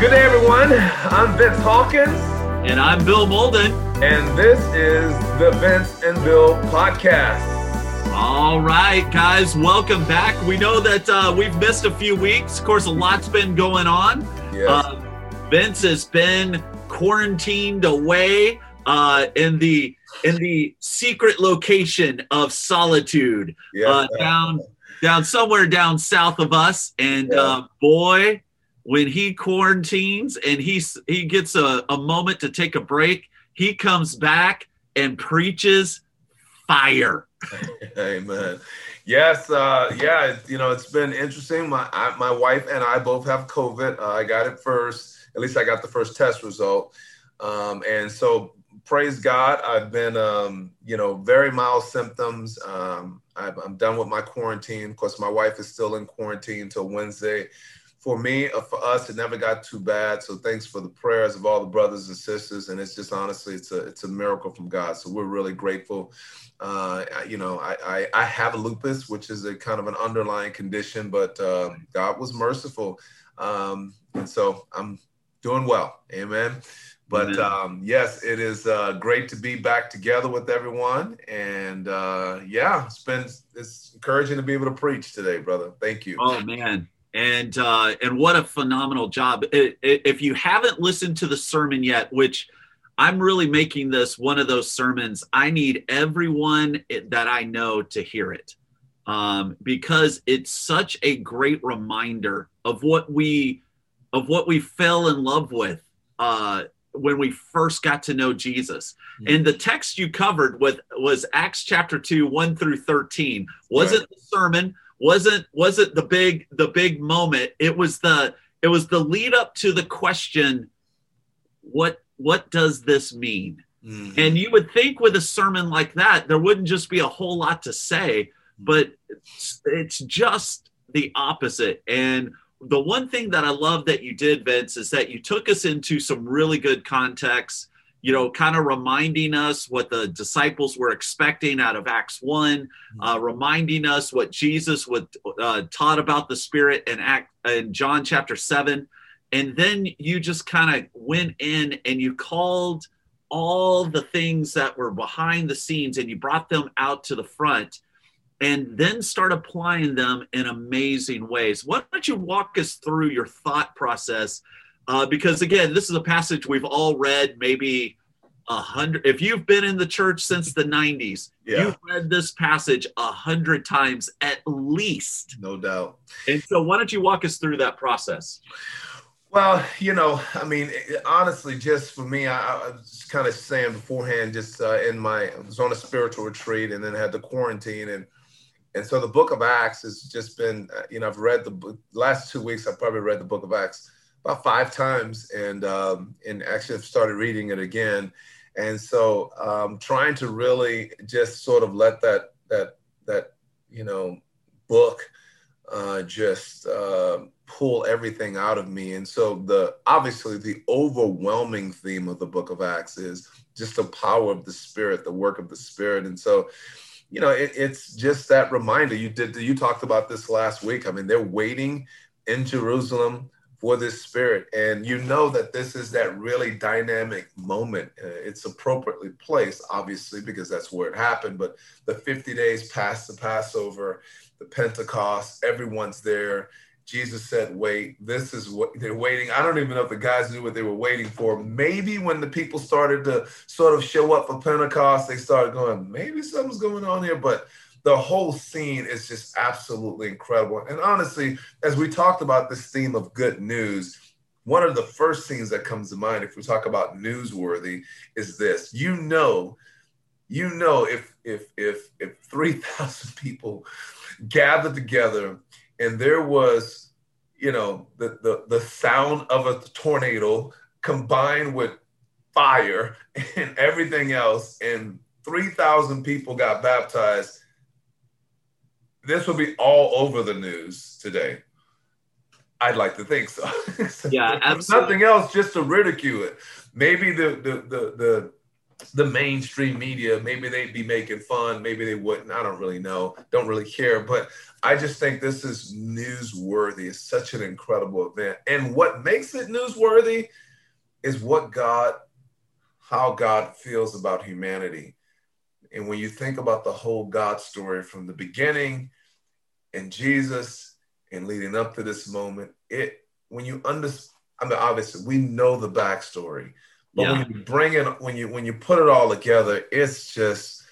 Good day, everyone. I'm Vince Hawkins. And I'm Bill Molden. And this is the Vince and Bill podcast. All right, guys, welcome back. We know that uh, we've missed a few weeks. Of course, a lot's been going on. Yes. Uh, Vince has been quarantined away uh, in the in the secret location of solitude Yes. uh, down down somewhere down south of us. And uh, boy, when he quarantines and he's he gets a, a moment to take a break, he comes back and preaches fire. Amen. Yes, uh, yeah, you know, it's been interesting. My I, my wife and I both have COVID. Uh, I got it first. At least I got the first test result. Um, and so, praise God, I've been, um, you know, very mild symptoms. Um, I've, I'm done with my quarantine. Of course, my wife is still in quarantine until Wednesday. For me, uh, for us, it never got too bad. So thanks for the prayers of all the brothers and sisters. And it's just honestly, it's a it's a miracle from God. So we're really grateful uh, you know, I, I, I have lupus, which is a kind of an underlying condition, but um, God was merciful. Um, and so I'm doing well. Amen. But um, yes, it is uh, great to be back together with everyone. And uh, yeah, it's been it's encouraging to be able to preach today, brother. Thank you. Oh man. And uh, and what a phenomenal job! If you haven't listened to the sermon yet, which I'm really making this one of those sermons, I need everyone that I know to hear it um, because it's such a great reminder of what we of what we fell in love with uh, when we first got to know Jesus. Mhm. And the text you covered with was Acts chapter two, one through thirteen. Wasn't the sermon? Wasn't wasn't the big the big moment? It was the it was the lead up to the question, what what does this mean? Mhm. And you would think with a sermon like that, there wouldn't just be a whole lot to say, but it's, it's just the opposite. And the one thing that I love that you did, Vince, is that you took us into some really good context, you know, kind of reminding us what the disciples were expecting out of Acts 1, uh, reminding us what Jesus would, uh, taught about the Spirit in, Act, in John chapter 7. And then you just kind of went in and you called all the things that were behind the scenes and you brought them out to the front and then start applying them in amazing ways. Why don't you walk us through your thought process? Uh, because again, this is a passage we've all read maybe a hundred. If you've been in the church since the 90s, Yeah. you've read this passage a hundred times at least. No doubt. And so, why don't you walk us through that process? Well, you know, I mean, honestly, just for me, I, I was kind of saying beforehand, just uh, in my, I was on a spiritual retreat and then had the quarantine. And, and so the book of Acts has just been, uh, you know, I've read the last two weeks, I've probably read the book of Acts about five times and, um, and actually started reading it again. And so um, trying to really just sort of let that, that, that, you know, book uh, just uh, pull everything out of me. And so the obviously the overwhelming theme of the book of Acts is just the power of the Spirit, the work of the Spirit. And so, you know, it, it's just that reminder. You did you talked about this last week. I mean, they're waiting in Jerusalem for this Spirit, and you know that this is that really dynamic moment. Uh, it's appropriately placed, obviously, because that's where it happened. But the 50 days past the Passover the Pentecost, everyone's there. Jesus said, Wait, this is what they're waiting. I don't even know if the guys knew what they were waiting for. Maybe when the people started to sort of show up for Pentecost, they started going, Maybe something's going on here. But the whole scene is just absolutely incredible. And honestly, as we talked about this theme of good news, one of the first things that comes to mind if we talk about newsworthy is this you know you know if if if if 3000 people gathered together and there was you know the the, the sound of a tornado combined with fire and everything else and 3000 people got baptized this will be all over the news today i'd like to think so Yeah, absolutely. nothing else just to ridicule it maybe the the the, the the mainstream media, maybe they'd be making fun, maybe they wouldn't. I don't really know, don't really care. But I just think this is newsworthy. It's such an incredible event. And what makes it newsworthy is what God, how God feels about humanity. And when you think about the whole God story from the beginning and Jesus and leading up to this moment, it when you understand, I mean, obviously we know the backstory but yeah. when you bring it, when you when you put it all together, it's just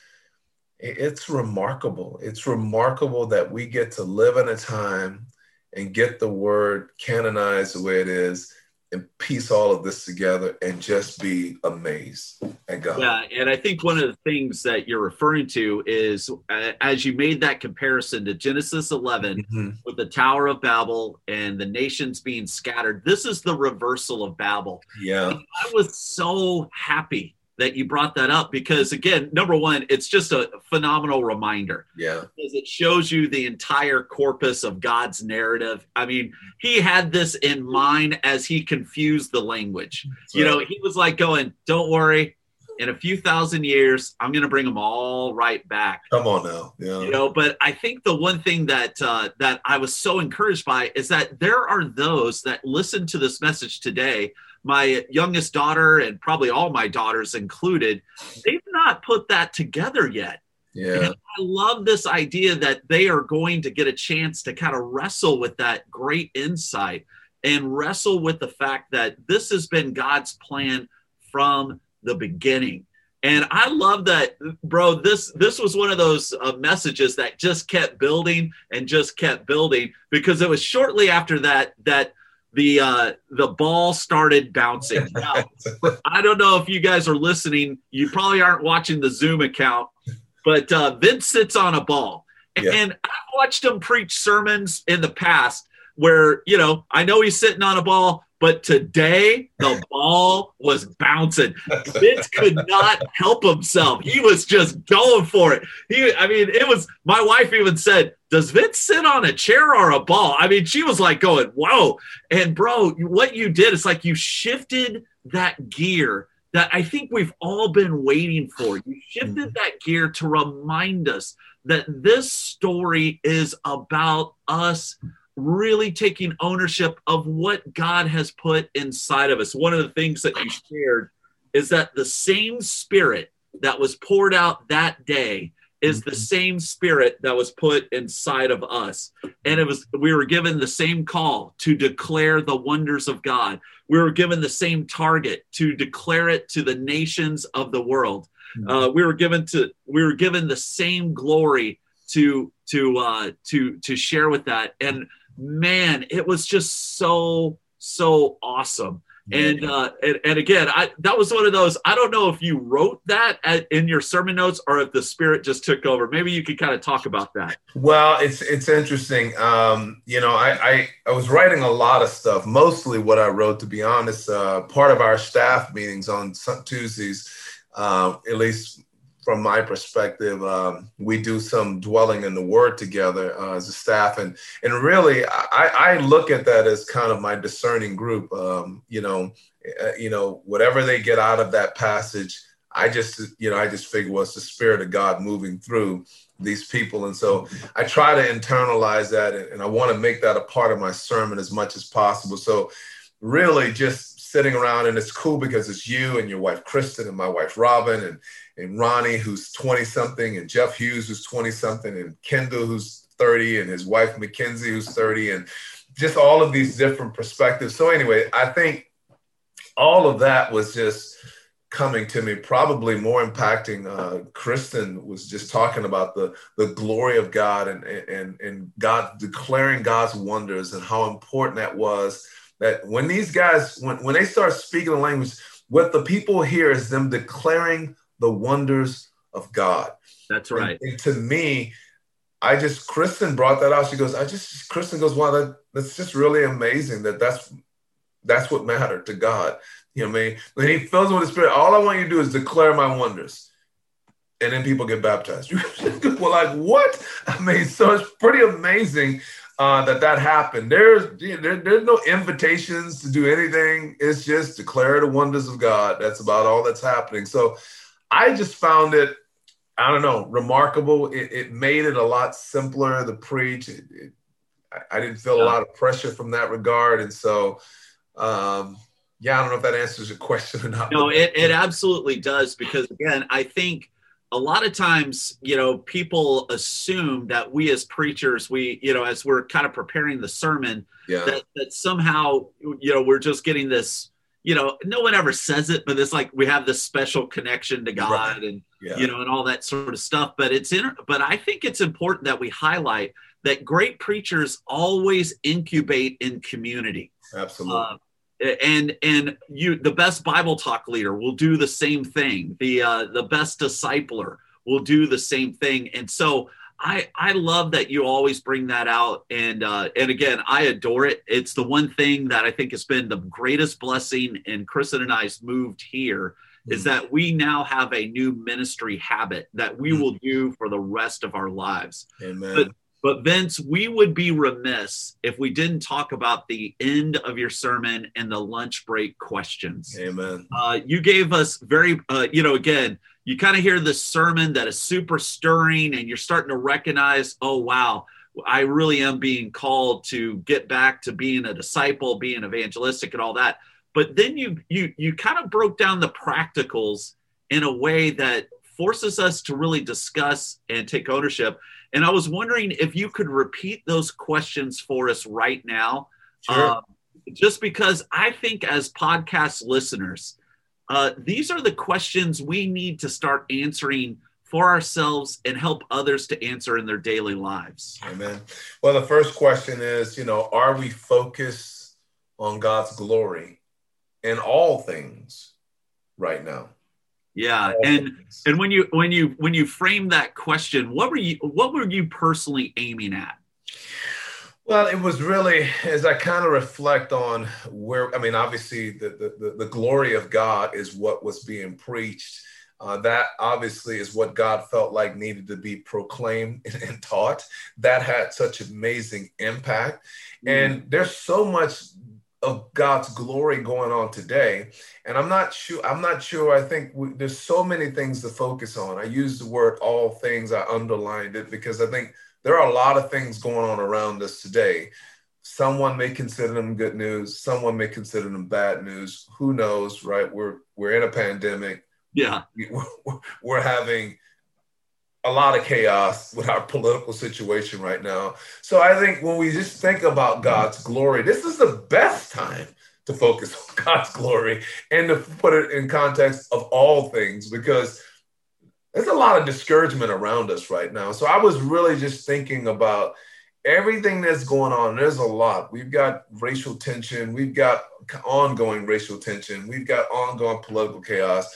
it's remarkable. It's remarkable that we get to live in a time and get the word canonized the way it is and piece all of this together and just be amazed at God. Yeah, and I think one of the things that you're referring to is uh, as you made that comparison to Genesis 11 mm-hmm. with the Tower of Babel and the nations being scattered, this is the reversal of Babel. Yeah. I was so happy that you brought that up because again number one it's just a phenomenal reminder. Yeah. Because it shows you the entire corpus of god's narrative. I mean he had this in mind as he confused the language. That's you right. know he was like going don't worry. In a few thousand years i'm going to bring them all right back. Come on now. Yeah. You know but i think the one thing that uh, that i was so encouraged by is that there are those that listen to this message today my youngest daughter and probably all my daughters included, they've not put that together yet. Yeah. And I love this idea that they are going to get a chance to kind of wrestle with that great insight and wrestle with the fact that this has been God's plan from the beginning. And I love that, bro. This this was one of those uh, messages that just kept building and just kept building because it was shortly after that that the uh, the ball started bouncing. Now, I don't know if you guys are listening. You probably aren't watching the Zoom account, but uh, Vince sits on a ball, yeah. and I've watched him preach sermons in the past where you know I know he's sitting on a ball, but today the ball was bouncing. Vince could not help himself. He was just going for it. He, I mean, it was. My wife even said, "Does Vince sit on a chair or a ball?" I mean, she was like going, "Whoa!" And bro, what you did is like you shifted that gear that I think we've all been waiting for. You shifted mm-hmm. that gear to remind us that this story is about us really taking ownership of what God has put inside of us. One of the things that you shared is that the same spirit that was poured out that day is the mm-hmm. same spirit that was put inside of us and it was we were given the same call to declare the wonders of god we were given the same target to declare it to the nations of the world mm-hmm. uh, we were given to we were given the same glory to to uh, to to share with that and man, it was just so so awesome. And uh, and, and again, I that was one of those. I don't know if you wrote that at, in your sermon notes or if the Spirit just took over. Maybe you could kind of talk about that. Well, it's it's interesting. Um, you know, I, I, I was writing a lot of stuff. Mostly what I wrote, to be honest, uh, part of our staff meetings on Tuesdays, uh, at least from my perspective, um, we do some dwelling in the Word together uh, as a staff, and and really, I, I, look at that as kind of my discerning group. Um, you know, uh, you know, whatever they get out of that passage, I just you know I just figure well, it's the Spirit of God moving through these people, and so I try to internalize that, and, and I want to make that a part of my sermon as much as possible. So, really, just sitting around, and it's cool because it's you and your wife Kristen and my wife Robin and and Ronnie, who's 20 something, and Jeff Hughes, who's 20 something, and Kendall, who's 30, and his wife Mackenzie, who's 30, and just all of these different perspectives. So, anyway, I think all of that was just coming to me probably more impacting uh, kristen was just talking about the the glory of god and and and god declaring god's wonders and how important that was that when these guys when, when they start speaking the language what the people hear is them declaring the wonders of God. That's right. And, and to me, I just Kristen brought that out. She goes, I just Kristen goes, wow, that, that's just really amazing that that's that's what mattered to God. You know what I mean? When He fills with the Spirit, all I want you to do is declare my wonders, and then people get baptized. well, like what? I mean, so it's pretty amazing uh, that that happened. There's there, there's no invitations to do anything. It's just declare the wonders of God. That's about all that's happening. So I just found it, I don't know, remarkable. It, it made it a lot simpler to preach. It, it, I, I, didn't feel yeah. a lot of pressure from that regard. And so, um, yeah, I don't know if that answers your question or not. No, it, it absolutely does because again, I think a lot of times, you know, people assume that we as preachers, we, you know, as we're kind of preparing the sermon, yeah. that, that somehow, you know, we're just getting this, you know, no one ever says it, but it's like we have this special connection to God right. and, yeah. you know, and all that sort of stuff. But it's in, but I think it's important that we highlight that great preachers always incubate in community. Absolutely. Uh, and and you the best bible talk leader will do the same thing the uh, the best discipler will do the same thing and so i i love that you always bring that out and uh, and again i adore it it's the one thing that i think has been the greatest blessing and kristen and i's moved here mm-hmm. is that we now have a new ministry habit that we mm-hmm. will do for the rest of our lives Amen. But, but Vince, we would be remiss if we didn't talk about the end of your sermon and the lunch break questions. Amen. Uh, you gave us very, uh, you know, again, you kind of hear this sermon that is super stirring, and you're starting to recognize, oh wow, I really am being called to get back to being a disciple, being evangelistic, and all that. But then you you you kind of broke down the practicals in a way that forces us to really discuss and take ownership and I was wondering if you could repeat those questions for us right now. Sure. Uh, just because I think, as podcast listeners, uh, these are the questions we need to start answering for ourselves and help others to answer in their daily lives. Amen. Well, the first question is, you know, are we focused on God's glory in all things right now? Yeah, and and when you when you when you frame that question, what were you what were you personally aiming at? Well, it was really as I kind of reflect on where I mean, obviously the the, the glory of God is what was being preached. Uh, that obviously is what God felt like needed to be proclaimed and taught. That had such amazing impact. Mm-hmm. And there's so much of God's glory going on today. And I'm not sure, I'm not sure. I think we, there's so many things to focus on. I use the word all things, I underlined it because I think there are a lot of things going on around us today. Someone may consider them good news, someone may consider them bad news. Who knows, right? We're we're in a pandemic. Yeah. We're, we're having a lot of chaos with our political situation right now. So I think when we just think about God's glory, this is the best time to focus on God's glory and to put it in context of all things because there's a lot of discouragement around us right now. So I was really just thinking about everything that's going on. There's a lot. We've got racial tension, we've got ongoing racial tension, we've got ongoing political chaos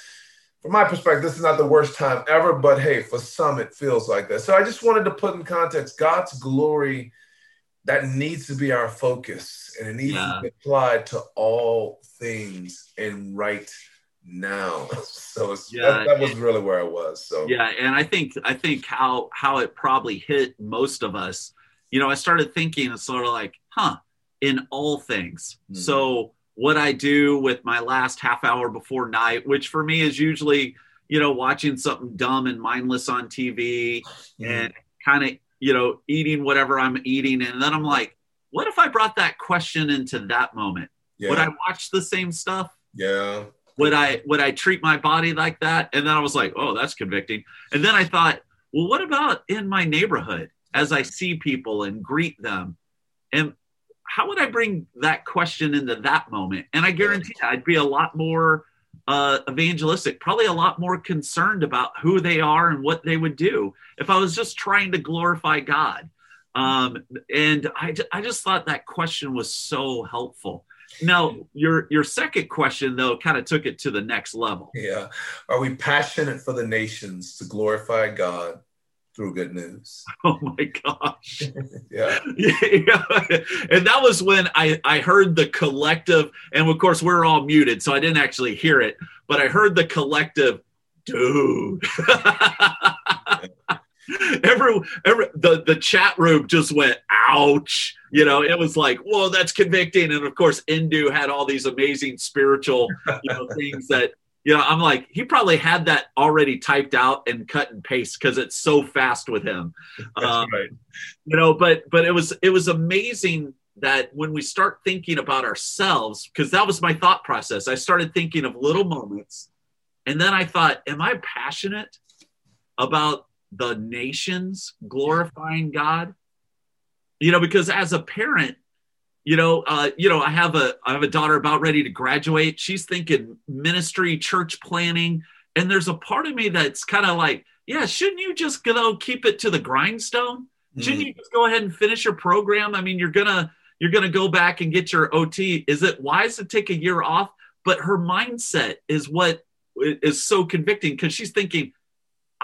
from my perspective, this is not the worst time ever, but hey, for some, it feels like that. So I just wanted to put in context God's glory that needs to be our focus and it needs yeah. to be applied to all things and right now. So yeah, that, that, was really where I was. So yeah, and I think I think how how it probably hit most of us. You know, I started thinking it's sort of like, huh, in all things. Mm-hmm. So what I do with my last half hour before night, which for me is usually, you know, watching something dumb and mindless on TV mm-hmm. and kind of, you know, eating whatever I'm eating. And then I'm like, what if I brought that question into that moment? Yeah. Would I watch the same stuff? Yeah. Would I would I treat my body like that? And then I was like, oh, that's convicting. And then I thought, well, what about in my neighborhood as I see people and greet them? And how would I bring that question into that moment? And I guarantee I'd be a lot more uh, evangelistic, probably a lot more concerned about who they are and what they would do if I was just trying to glorify God. Um, and I, I just thought that question was so helpful. Now, your your second question though kind of took it to the next level. Yeah, are we passionate for the nations to glorify God through good news. Oh my gosh. yeah. yeah. And that was when I, I heard the collective, and of course, we're all muted, so I didn't actually hear it, but I heard the collective, dude. every every the the chat room just went ouch you know it was like whoa that's convicting and of course indu had all these amazing spiritual you know things that you know, I'm like, he probably had that already typed out and cut and paste because it's so fast with him. Um, right. You know, but but it was it was amazing that when we start thinking about ourselves, because that was my thought process. I started thinking of little moments, and then I thought, am I passionate about the nations glorifying God? You know, because as a parent, you know uh, you know i have a i have a daughter about ready to graduate. She's thinking ministry church planning. And there's a part of me that's kind of like yeah shouldn't you just go keep it to the grindstone? Shouldn't mm. you just go ahead and finish your program? I mean you're gonna you're gonna go back and get your ot is it wise to take a year off? But her mindset is what is so convicting because she's thinking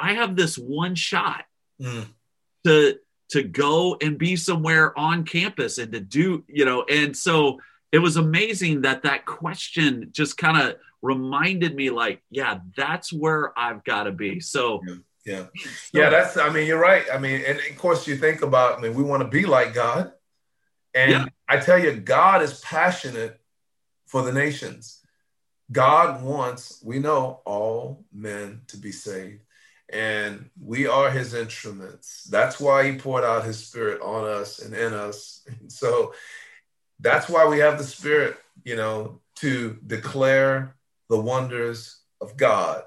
i have this one shot mm. to to go and be somewhere on campus and to do, you know, and so it was amazing that that question just kind of reminded me like, yeah, that's where I've got to be. So, yeah. Yeah. yeah, that's, I mean, you're right. I mean, and of course, you think about, I mean, we want to be like God. And yeah. I tell you, God is passionate for the nations. God wants, we know, all men to be saved and we are his instruments. That's why he poured out his spirit on us and in us. And So that's why we have the spirit, you know, to declare the wonders of God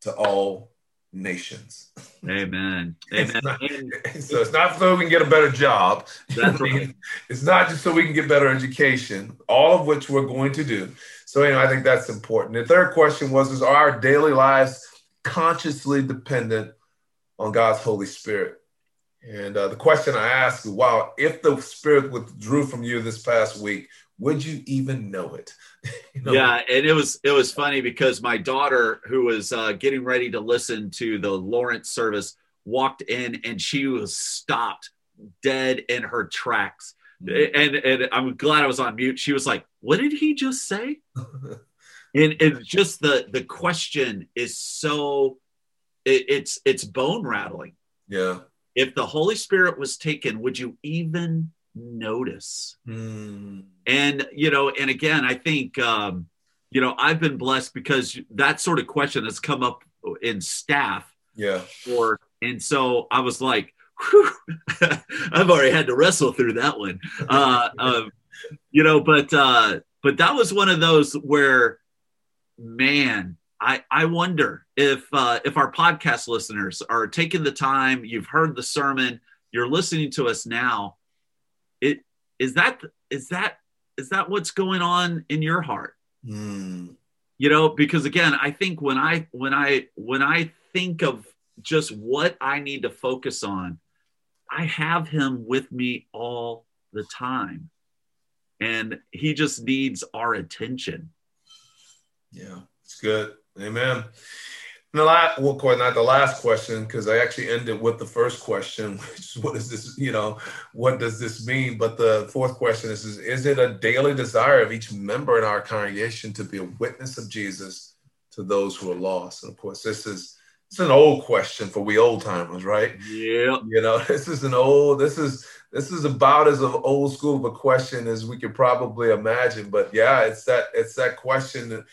to all nations. Amen. Amen. It's not, so it's not so we can get a better job. That's right. It's not just so we can get better education, all of which we're going to do. So anyway, I think that's important. The third question was: Is our daily lives consciously dependent on God's Holy Spirit. And uh, the question I ask is, wow, if the Spirit withdrew from you this past week, would you even know it? you know? Yeah, and it was it was funny because my daughter, who was uh, getting ready to listen to the Lawrence service, walked in and she was stopped dead in her tracks. Mm-hmm. And and I'm glad I was on mute. She was like, "What did he just say?" and it's just the the question is so it, it's it's bone rattling. Yeah. If the holy spirit was taken would you even notice? Mm. and you know and again i think um you know i've been blessed because that sort of question has come up in staff yeah. or and so i was like i've already had to wrestle through that one. Uh um, you know but uh but that was one of those where man, I, I wonder if uh, if our podcast listeners are taking the time, you've heard the sermon, you're listening to us now. It is that is that is that what's going on in your heart? Mm. You know, because again, I think when I when I when I think of just what I need to focus on, I have him with me all the time. And he just needs our attention. Yeah, it's good. Amen. And the last, well, not the last question, because I actually ended with the first question, which is what is this, you know, what does this mean? But the fourth question is, is, is it a daily desire of each member in our congregation to be a witness of Jesus to those who are lost? And of course, this is it's an old question for we old timers, right? Yeah. You know, this is an old, this is this is about as old school of a question as we could probably imagine. But yeah, it's that it's that question that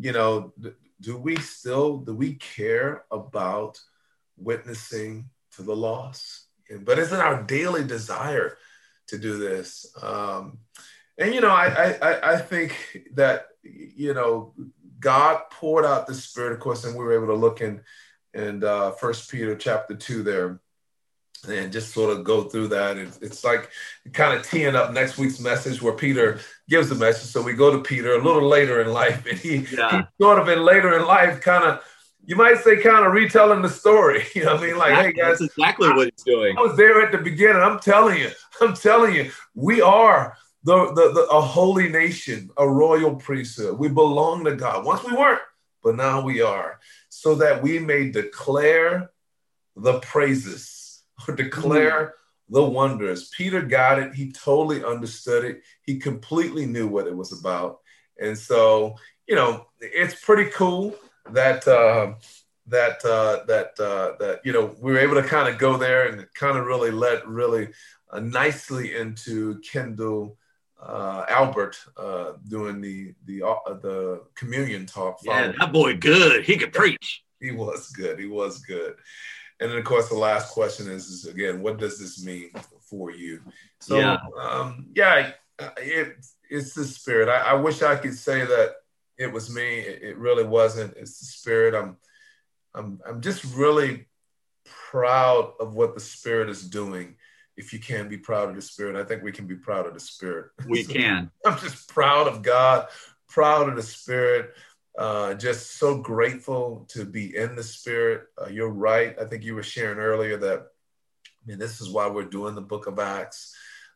you know, do we still do we care about witnessing to the lost? But isn't our daily desire to do this? Um, and you know, I, I I think that you know God poured out the Spirit, of course, and we were able to look in in uh, First Peter chapter two there and just sort of go through that. It's, it's like kind of teeing up next week's message where Peter gives the message. So we go to Peter a little later in life, and he, yeah. he sort of in later in life kind of, you might say, kind of retelling the story. You know what I mean? Like, exactly. hey guys, that's exactly what he's doing. I was there at the beginning. I'm telling you, I'm telling you, we are the, the, the a holy nation, a royal priesthood. We belong to God. Once we weren't, but now we are, so that we may declare the praises or declare the wonders. Peter got it. He totally understood it. He completely knew what it was about. And so, you know, it's pretty cool that uh, that uh, that uh, that you know we were able to kind of go there and kind of really let really uh, nicely into Kendall uh, Albert uh, doing the the uh, the communion talk. Yeah, that boy good. He could preach. he was good. He was good. And then of course the last question is, is again, what does this mean for you? So yeah, um, yeah it, it's the spirit. I, I, wish I could say that it was me. It, it really wasn't. It's the spirit. I'm I'm I'm just really proud of what the spirit is doing if you can be proud of the spirit i think we can be proud of the spirit we so can i'm just proud of god proud of the spirit uh, just so grateful to be in the spirit uh, you're right i think you were sharing earlier that i mean this is why we're doing the book of acts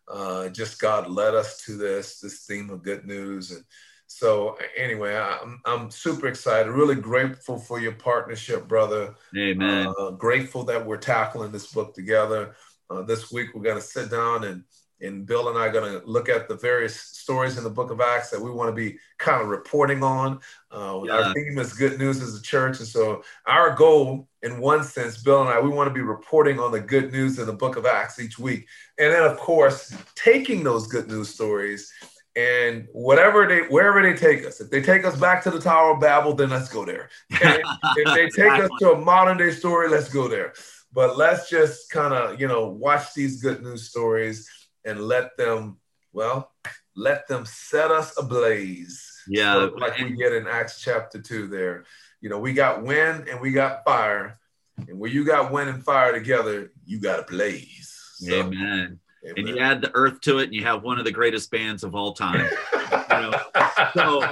uh, just god led us to this this theme of good news and so anyway, I'm, I'm super excited, really grateful for your partnership, brother. Amen. Uh, grateful that we're tackling this book together. Uh, this week we're going to sit down and and Bill and I are going to look at the various stories in the Book of Acts that we want to be kind of reporting on. Uh, yeah. Our theme is good news as a church, and so our goal, in one sense, Bill and I, we want to be reporting on the good news in the Book of Acts each week, and then of course taking those good news stories and whatever they wherever they take us. If they take us back to the tower of babel then let's go there. If they take us to a modern day story let's go there. But let's just kind of you know watch these good news stories and let them well let them set us ablaze yeah like we get in acts chapter 2 there you know we got wind and we got fire and when you got wind and fire together you got a blaze so, amen Amen. and you add the earth to it and you have one of the greatest bands of all time you know? so,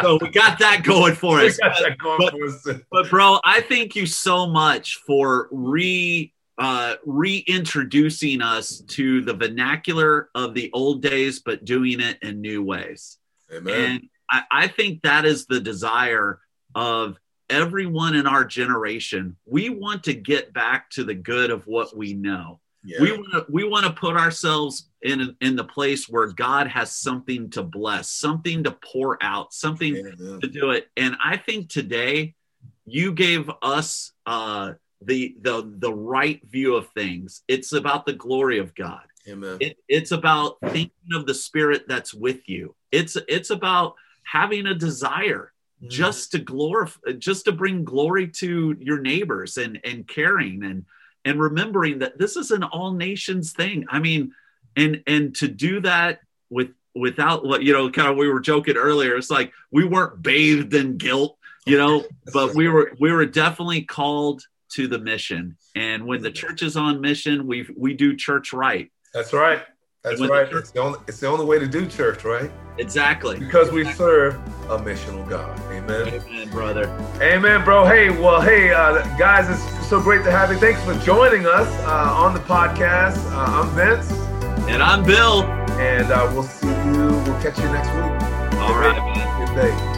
so we got that going for us, but, going for us. but, bro i thank you so much for re uh, reintroducing us to the vernacular of the old days but doing it in new ways Amen. and I, I think that is the desire of everyone in our generation we want to get back to the good of what we know yeah. We want to we want to put ourselves in in the place where God has something to bless, something to pour out, something to do it. And I think today you gave us uh, the the the right view of things. It's about the glory of God. Amen. It, it's about thinking of the Spirit that's with you. It's it's about having a desire mm. just to glorify, just to bring glory to your neighbors and and caring and and remembering that this is an all nations thing. I mean, and and to do that with without what you know, kind of we were joking earlier. It's like we weren't bathed in guilt, you know, but we were we were definitely called to the mission. And when the church is on mission, we we do church right. That's right. That's right. The church, it's, the only, it's the only way to do church, right? Exactly. Because we serve a missional God. Amen. Amen, brother. Amen, bro. Hey, well, hey, uh, guys, it's so great to have you. Thanks for joining us uh, on the podcast. Uh, I'm Vince. And I'm Bill. And uh, we'll see you. We'll catch you next week. All Good right, day. man. Good day.